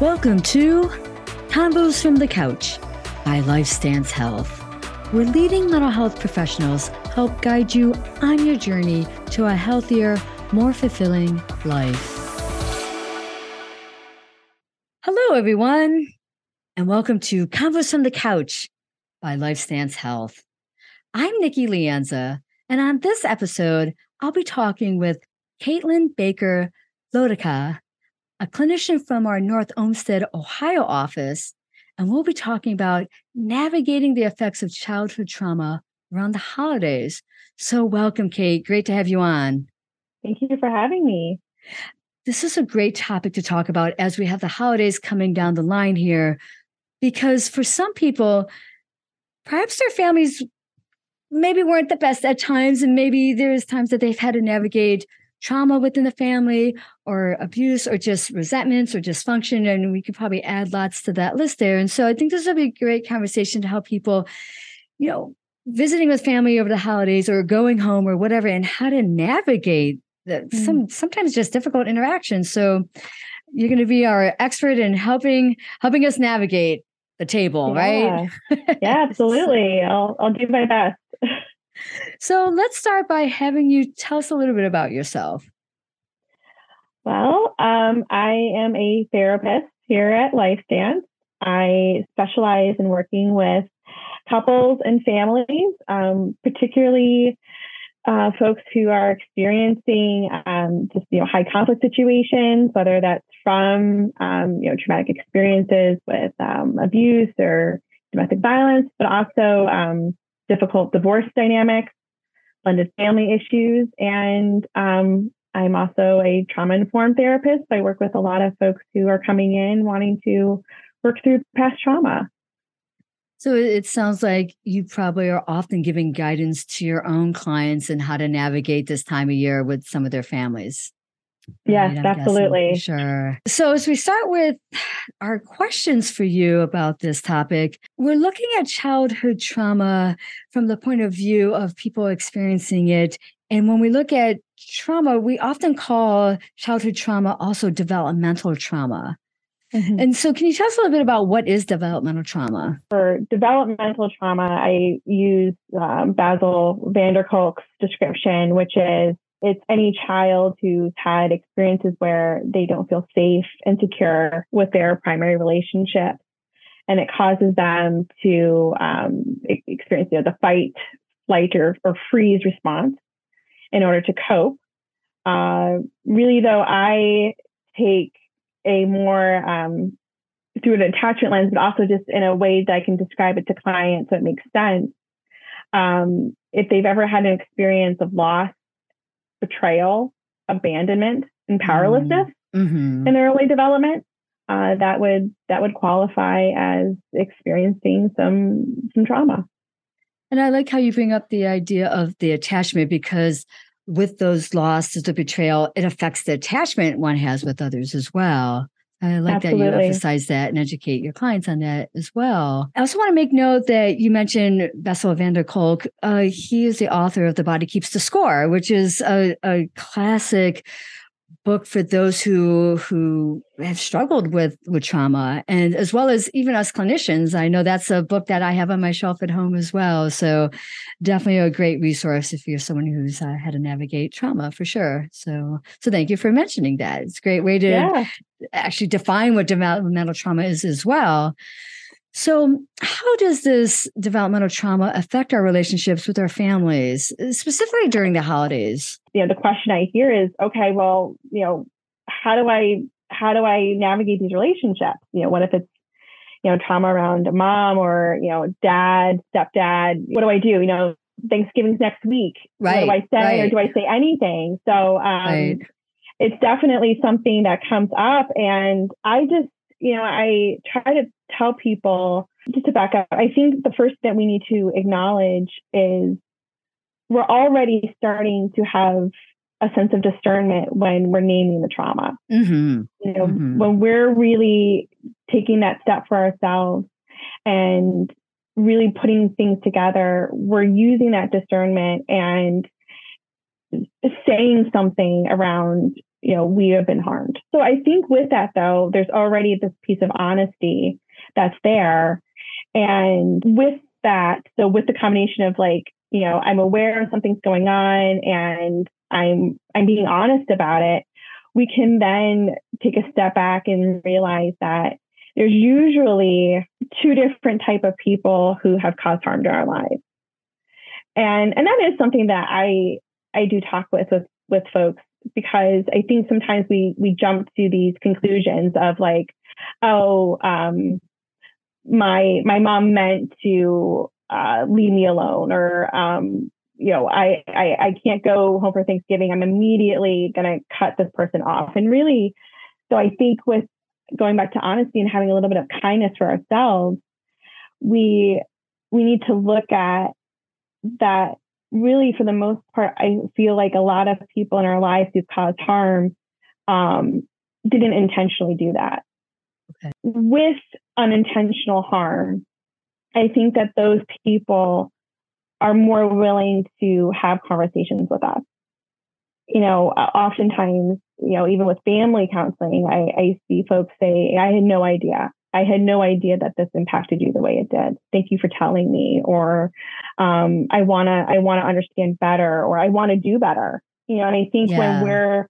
Welcome to Convos from the Couch by LifeStance Health, where leading mental health professionals help guide you on your journey to a healthier, more fulfilling life. Hello, everyone, and welcome to Convos from the Couch by LifeStance Health. I'm Nikki Lianza, and on this episode, I'll be talking with Caitlin Baker Lodica a clinician from our North Olmsted, Ohio office, and we'll be talking about navigating the effects of childhood trauma around the holidays. So, welcome, Kate. Great to have you on. Thank you for having me. This is a great topic to talk about as we have the holidays coming down the line here, because for some people, perhaps their families maybe weren't the best at times, and maybe there's times that they've had to navigate trauma within the family or abuse or just resentments or dysfunction. And we could probably add lots to that list there. And so I think this will be a great conversation to help people, you know, visiting with family over the holidays or going home or whatever, and how to navigate the, mm. some sometimes just difficult interactions. So you're going to be our expert in helping helping us navigate the table, yeah. right? yeah, absolutely. I'll I'll do my best. So let's start by having you tell us a little bit about yourself. Well, um, I am a therapist here at LifeStance. I specialize in working with couples and families, um, particularly uh, folks who are experiencing um, just you know high conflict situations, whether that's from um, you know traumatic experiences with um, abuse or domestic violence, but also um, difficult divorce dynamics, blended family issues, and um, I'm also a trauma informed therapist. I work with a lot of folks who are coming in wanting to work through past trauma. So it sounds like you probably are often giving guidance to your own clients and how to navigate this time of year with some of their families. Yes, right, absolutely. Sure. So, as we start with our questions for you about this topic, we're looking at childhood trauma from the point of view of people experiencing it. And when we look at trauma, we often call childhood trauma also developmental trauma. Mm-hmm. And so, can you tell us a little bit about what is developmental trauma? For developmental trauma, I use um, Bessel van der Kolk's description, which is it's any child who's had experiences where they don't feel safe and secure with their primary relationship. And it causes them to um, experience you know, the fight, flight, or, or freeze response in order to cope. Uh, really, though, I take a more um, through an attachment lens, but also just in a way that I can describe it to clients so it makes sense. Um, if they've ever had an experience of loss betrayal, abandonment, and powerlessness mm-hmm. in early development, uh, that would that would qualify as experiencing some some trauma. And I like how you bring up the idea of the attachment because with those losses, the betrayal, it affects the attachment one has with others as well. I like Absolutely. that you emphasize that and educate your clients on that as well. I also want to make note that you mentioned Bessel van der Kolk. Uh, he is the author of The Body Keeps the Score, which is a, a classic book for those who who have struggled with with trauma and as well as even us clinicians. I know that's a book that i have on my shelf at home as well. So definitely a great resource if you're someone who's uh, had to navigate trauma for sure. So so thank you for mentioning that. It's a great way to yeah. actually define what developmental trauma is as well so, how does this developmental trauma affect our relationships with our families, specifically during the holidays? You know, the question I hear is, okay, well, you know, how do I how do I navigate these relationships? You know, what if it's you know trauma around a mom or you know dad, stepdad? What do I do? You know, Thanksgiving's next week. Right. What do I say right. or do I say anything? So, um, right. it's definitely something that comes up, and I just you know, I try to tell people just to back up. I think the first that we need to acknowledge is we're already starting to have a sense of discernment when we're naming the trauma. Mm-hmm. You know, mm-hmm. when we're really taking that step for ourselves and really putting things together, we're using that discernment and saying something around you know, we have been harmed. So I think with that though, there's already this piece of honesty that's there. And with that, so with the combination of like, you know, I'm aware something's going on and I'm I'm being honest about it, we can then take a step back and realize that there's usually two different type of people who have caused harm to our lives. And and that is something that I I do talk with with with folks because I think sometimes we we jump to these conclusions of like, oh, um, my my mom meant to uh, leave me alone, or um, you know, I, I I can't go home for Thanksgiving. I'm immediately gonna cut this person off. And really, so I think with going back to honesty and having a little bit of kindness for ourselves, we we need to look at that really for the most part, I feel like a lot of people in our lives who've caused harm um, didn't intentionally do that. Okay. With unintentional harm, I think that those people are more willing to have conversations with us. You know, oftentimes, you know, even with family counseling, I, I see folks say, I had no idea. I had no idea that this impacted you the way it did. Thank you for telling me. Or um, I wanna I wanna understand better, or I want to do better. You know, and I think yeah. when we're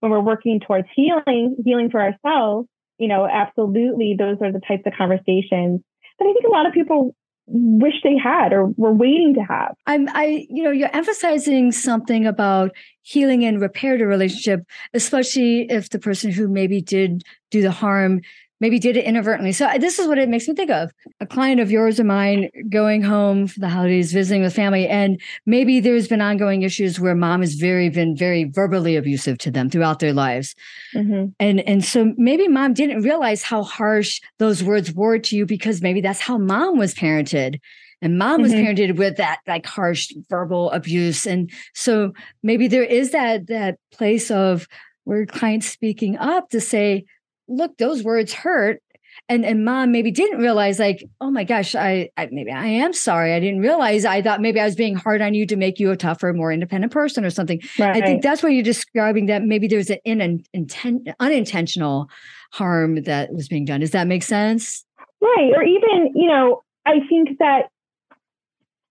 when we're working towards healing, healing for ourselves, you know, absolutely, those are the types of conversations that I think a lot of people wish they had or were waiting to have. I'm I you know you're emphasizing something about healing and repair the relationship especially if the person who maybe did do the harm maybe did it inadvertently. So this is what it makes me think of. A client of yours or mine going home for the holidays, visiting with family, and maybe there's been ongoing issues where mom has very been very verbally abusive to them throughout their lives. Mm-hmm. And and so maybe mom didn't realize how harsh those words were to you because maybe that's how mom was parented. And mom was mm-hmm. parented with that like harsh verbal abuse. And so maybe there is that that place of where clients speaking up to say, look, those words hurt. And and mom maybe didn't realize, like, oh my gosh, I, I maybe I am sorry. I didn't realize. I thought maybe I was being hard on you to make you a tougher, more independent person or something. Right. I think that's what you're describing. That maybe there's an in, intent, unintentional harm that was being done. Does that make sense? Right. Or even, you know, I think that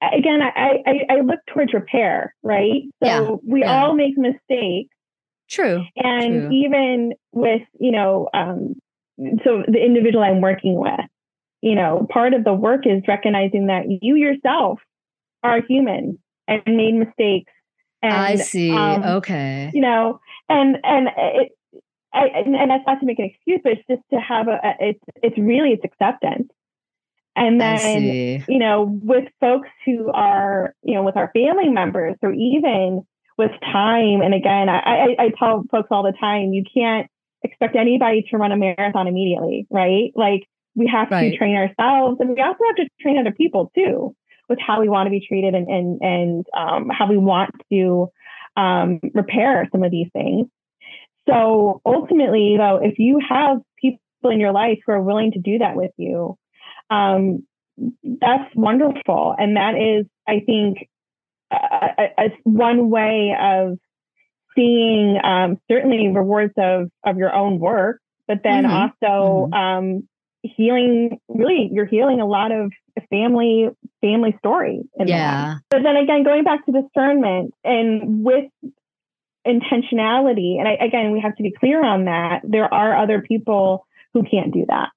again, I, I, I look towards repair, right? So yeah. we yeah. all make mistakes. True. And True. even with, you know, um, so the individual I'm working with, you know, part of the work is recognizing that you yourself are human and made mistakes. And, I see. Um, okay. You know, and and it, I, and, and that's not to make an excuse, but it's just to have a, a it's it's really it's acceptance. And then you know, with folks who are you know with our family members or even with time. And again, I, I, I tell folks all the time, you can't expect anybody to run a marathon immediately, right? Like we have right. to train ourselves and we also have to train other people too with how we want to be treated and and, and um, how we want to um, repair some of these things. So ultimately, though, if you have people in your life who are willing to do that with you, um, that's wonderful. And that is, I think, a, one way of seeing um, certainly rewards of of your own work, but then mm-hmm. also mm-hmm. Um, healing. Really, you're healing a lot of family family story. yeah. That. But then again, going back to discernment and with intentionality, and I, again, we have to be clear on that. There are other people who can't do that.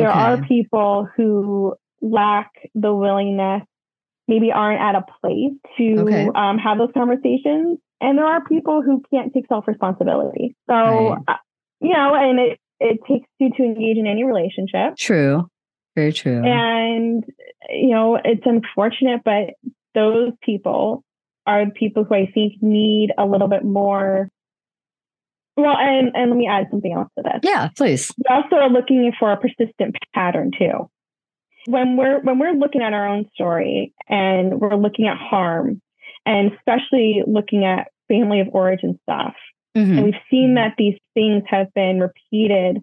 There okay. are people who lack the willingness maybe aren't at a place to okay. um, have those conversations. And there are people who can't take self responsibility. So, right. uh, you know, and it, it takes you to engage in any relationship. True. Very true. And, you know, it's unfortunate, but those people are the people who I think need a little bit more. Well, and, and let me add something else to this. Yeah, please. We also are looking for a persistent pattern too when we're when we're looking at our own story and we're looking at harm and especially looking at family of origin stuff mm-hmm. and we've seen that these things have been repeated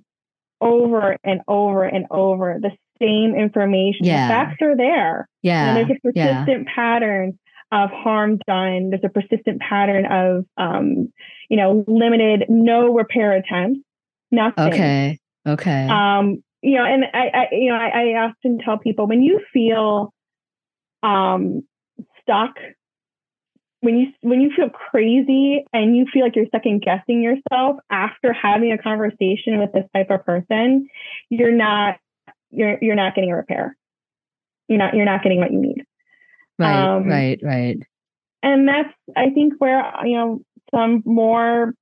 over and over and over the same information yeah. the facts are there yeah and there's a persistent yeah. pattern of harm done. There's a persistent pattern of, um, you know, limited, no repair attempts, nothing. Okay. Okay. Um, you know, and I, I you know, I, I often tell people when you feel um, stuck, when you when you feel crazy and you feel like you're second guessing yourself after having a conversation with this type of person, you're not you're you're not getting a repair. You're not you're not getting what you need. Right, um, right, right. And that's I think where you know some more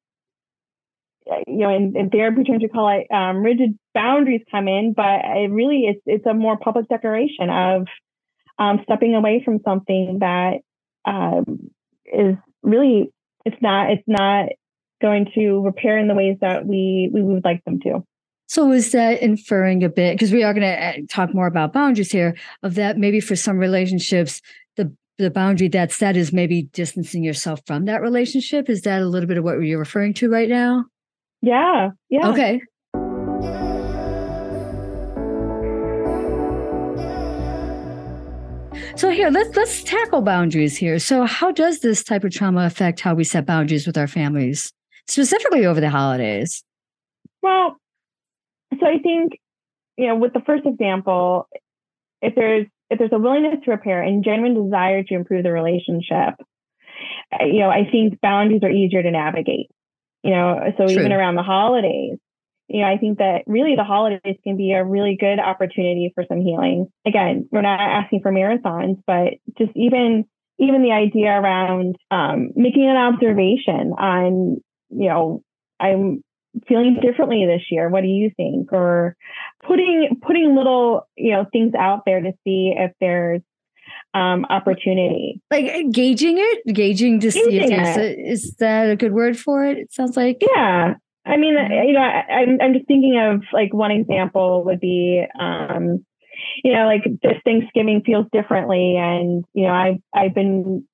you know in, in therapy terms you call it um, rigid boundaries come in, but it really it's it's a more public declaration of um, stepping away from something that um, is really it's not it's not going to repair in the ways that we we would like them to. So is that inferring a bit because we are going to uh, talk more about boundaries here of that maybe for some relationships the boundary that's set is maybe distancing yourself from that relationship is that a little bit of what you're referring to right now? Yeah. Yeah. Okay. So here, let's let's tackle boundaries here. So how does this type of trauma affect how we set boundaries with our families, specifically over the holidays? Well, so I think, you know, with the first example, if there's if there's a willingness to repair and genuine desire to improve the relationship, uh, you know, I think boundaries are easier to navigate. You know, so True. even around the holidays, you know, I think that really the holidays can be a really good opportunity for some healing. Again, we're not asking for marathons, but just even even the idea around um, making an observation on, you know, I'm feeling differently this year. What do you think? Or putting putting little, you know, things out there to see if there's um, opportunity. Like gauging it, gauging to see if there's a, is that a good word for it? It sounds like yeah. I mean, you know, I, am I'm just thinking of like one example would be, um, you know, like this Thanksgiving feels differently, and you know, I've I've been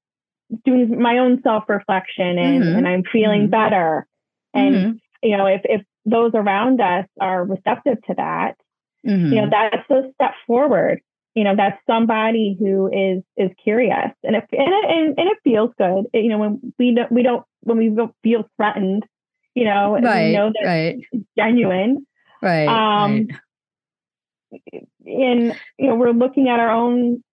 doing my own self reflection, and mm-hmm. and I'm feeling mm-hmm. better, and mm-hmm. You know, if if those around us are receptive to that, you know, mm-hmm. that's a step forward. You know, that's somebody who is is curious, and if and it, and, and it feels good. You know, when we don't we don't when we don't feel threatened you know, right, we know that right. it's genuine. Right. Um, right. in you know, we're looking at our own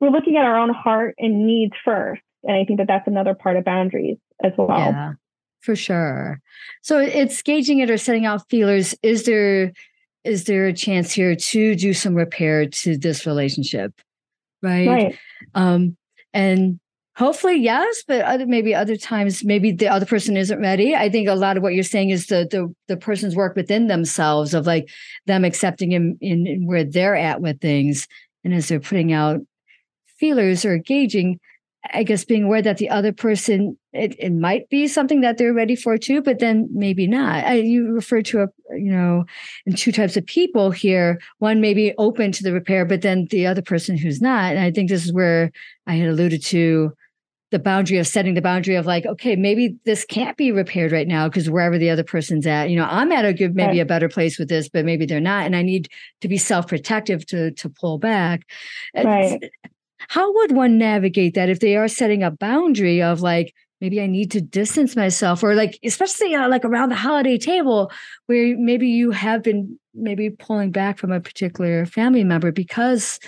we're looking at our own heart and needs first. And I think that that's another part of boundaries as well. Yeah, for sure. So it's gauging it or setting out feelers. Is there is there a chance here to do some repair to this relationship? Right. Right. Um, and Hopefully, yes, but other, maybe other times, maybe the other person isn't ready. I think a lot of what you're saying is the the, the person's work within themselves of like them accepting in, in, in where they're at with things, and as they're putting out feelers or gauging, I guess being aware that the other person it, it might be something that they're ready for too, but then maybe not. I, you refer to a you know in two types of people here. One may be open to the repair, but then the other person who's not. And I think this is where I had alluded to the boundary of setting the boundary of like, okay, maybe this can't be repaired right now because wherever the other person's at, you know, I'm at a good, maybe a better place with this, but maybe they're not, and I need to be self-protective to to pull back. Right. How would one navigate that if they are setting a boundary of like, maybe I need to distance myself, or like, especially uh, like around the holiday table, where maybe you have been maybe pulling back from a particular family member because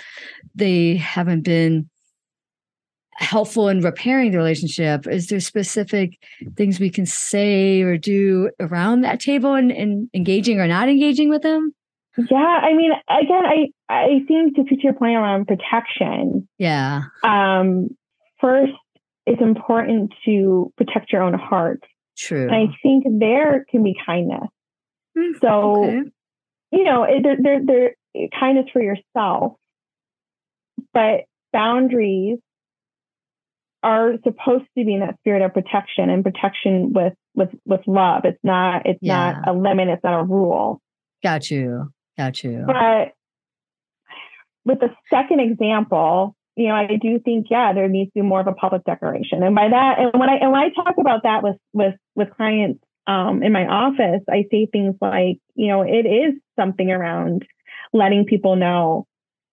they haven't been helpful in repairing the relationship? Is there specific things we can say or do around that table and, and engaging or not engaging with them? Yeah, I mean, again, I I think to, to your point around protection. Yeah. Um, first, it's important to protect your own heart. True. And I think there can be kindness. Mm, so, okay. you know, there, there, there, kindness for yourself, but boundaries are supposed to be in that spirit of protection and protection with with with love. It's not it's yeah. not a limit, it's not a rule. Got you. Got you. But with the second example, you know, I do think, yeah, there needs to be more of a public declaration. And by that, and when I and when I talk about that with with with clients um, in my office, I say things like, you know, it is something around letting people know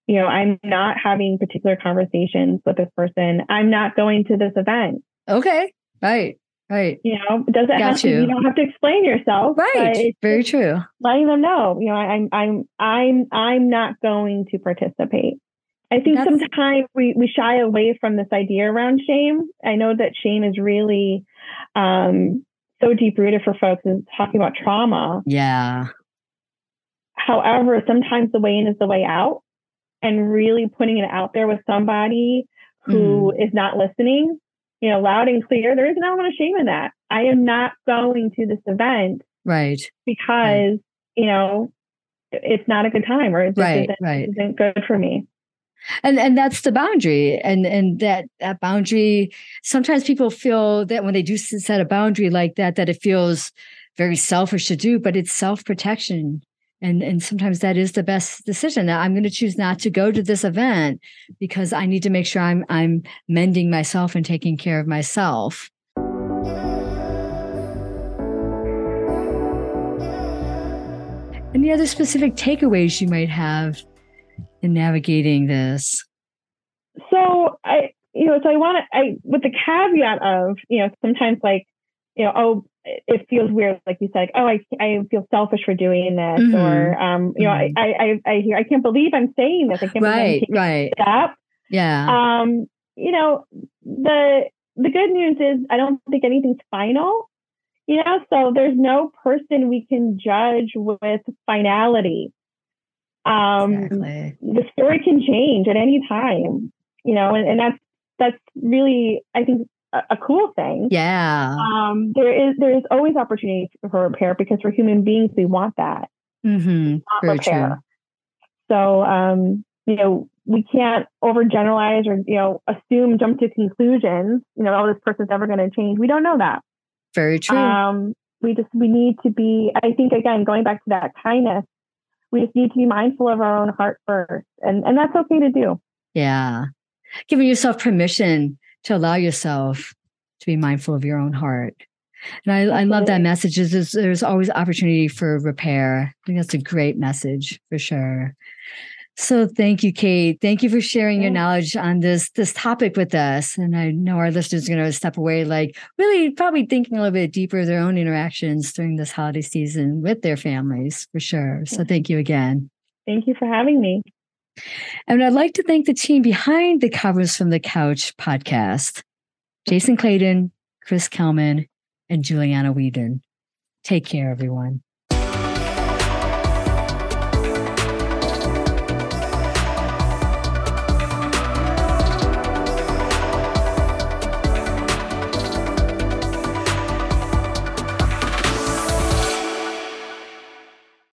you know, I'm not having particular conversations with this person. I'm not going to this event. Okay. Right. Right. You know, it doesn't Got have to, you. you don't have to explain yourself. Right. Very true. Letting them know, you know, I'm, I'm, I'm, I'm not going to participate. I think That's, sometimes we, we shy away from this idea around shame. I know that shame is really um, so deep rooted for folks is talking about trauma. Yeah. However, sometimes the way in is the way out and really putting it out there with somebody who mm. is not listening, you know, loud and clear. There is an element of shame in that. I am not going to this event. Right. Because, right. you know, it's not a good time or it right, isn't, right. isn't good for me and and that's the boundary and and that that boundary sometimes people feel that when they do set a boundary like that that it feels very selfish to do but it's self-protection and and sometimes that is the best decision i'm going to choose not to go to this event because i need to make sure i'm i'm mending myself and taking care of myself any other specific takeaways you might have in navigating this? So I, you know, so I want to, I, with the caveat of, you know, sometimes like, you know, oh, it feels weird, like you said, like, oh, I, I feel selfish for doing this, mm-hmm. or, um, you know, mm-hmm. I, I, I hear, I can't believe I'm saying this. I can't right, believe I'm right. Step. Yeah. Um, you know, the, the good news is I don't think anything's final. You know, so there's no person we can judge with finality. Um, exactly. The story can change at any time, you know, and, and that's that's really, I think, a, cool thing. Yeah. Um, there is there is always opportunity for repair because for human beings we want that. Mm-hmm. Very repair. true. So, um, you know, we can't overgeneralize or you know assume, jump to conclusions. You know, oh, this person's never going to change. We don't know that. Very true. Um, we just we need to be. I think again, going back to that kindness we just need to be mindful of our own heart first. And, and that's okay to do. Yeah. Giving yourself permission to allow yourself to be mindful of your own heart. And I, I love that message. Is there's always opportunity for repair. I think that's a great message for sure. So thank you, Kate. Thank you for sharing your knowledge on this this topic with us. And I know our listeners are going to step away, like really probably thinking a little bit deeper their own interactions during this holiday season with their families for sure. So thank you again. Thank you for having me. And I'd like to thank the team behind the Convos from the Couch podcast Jason Clayton, Chris Kelman, and Juliana Whedon. Take care, everyone.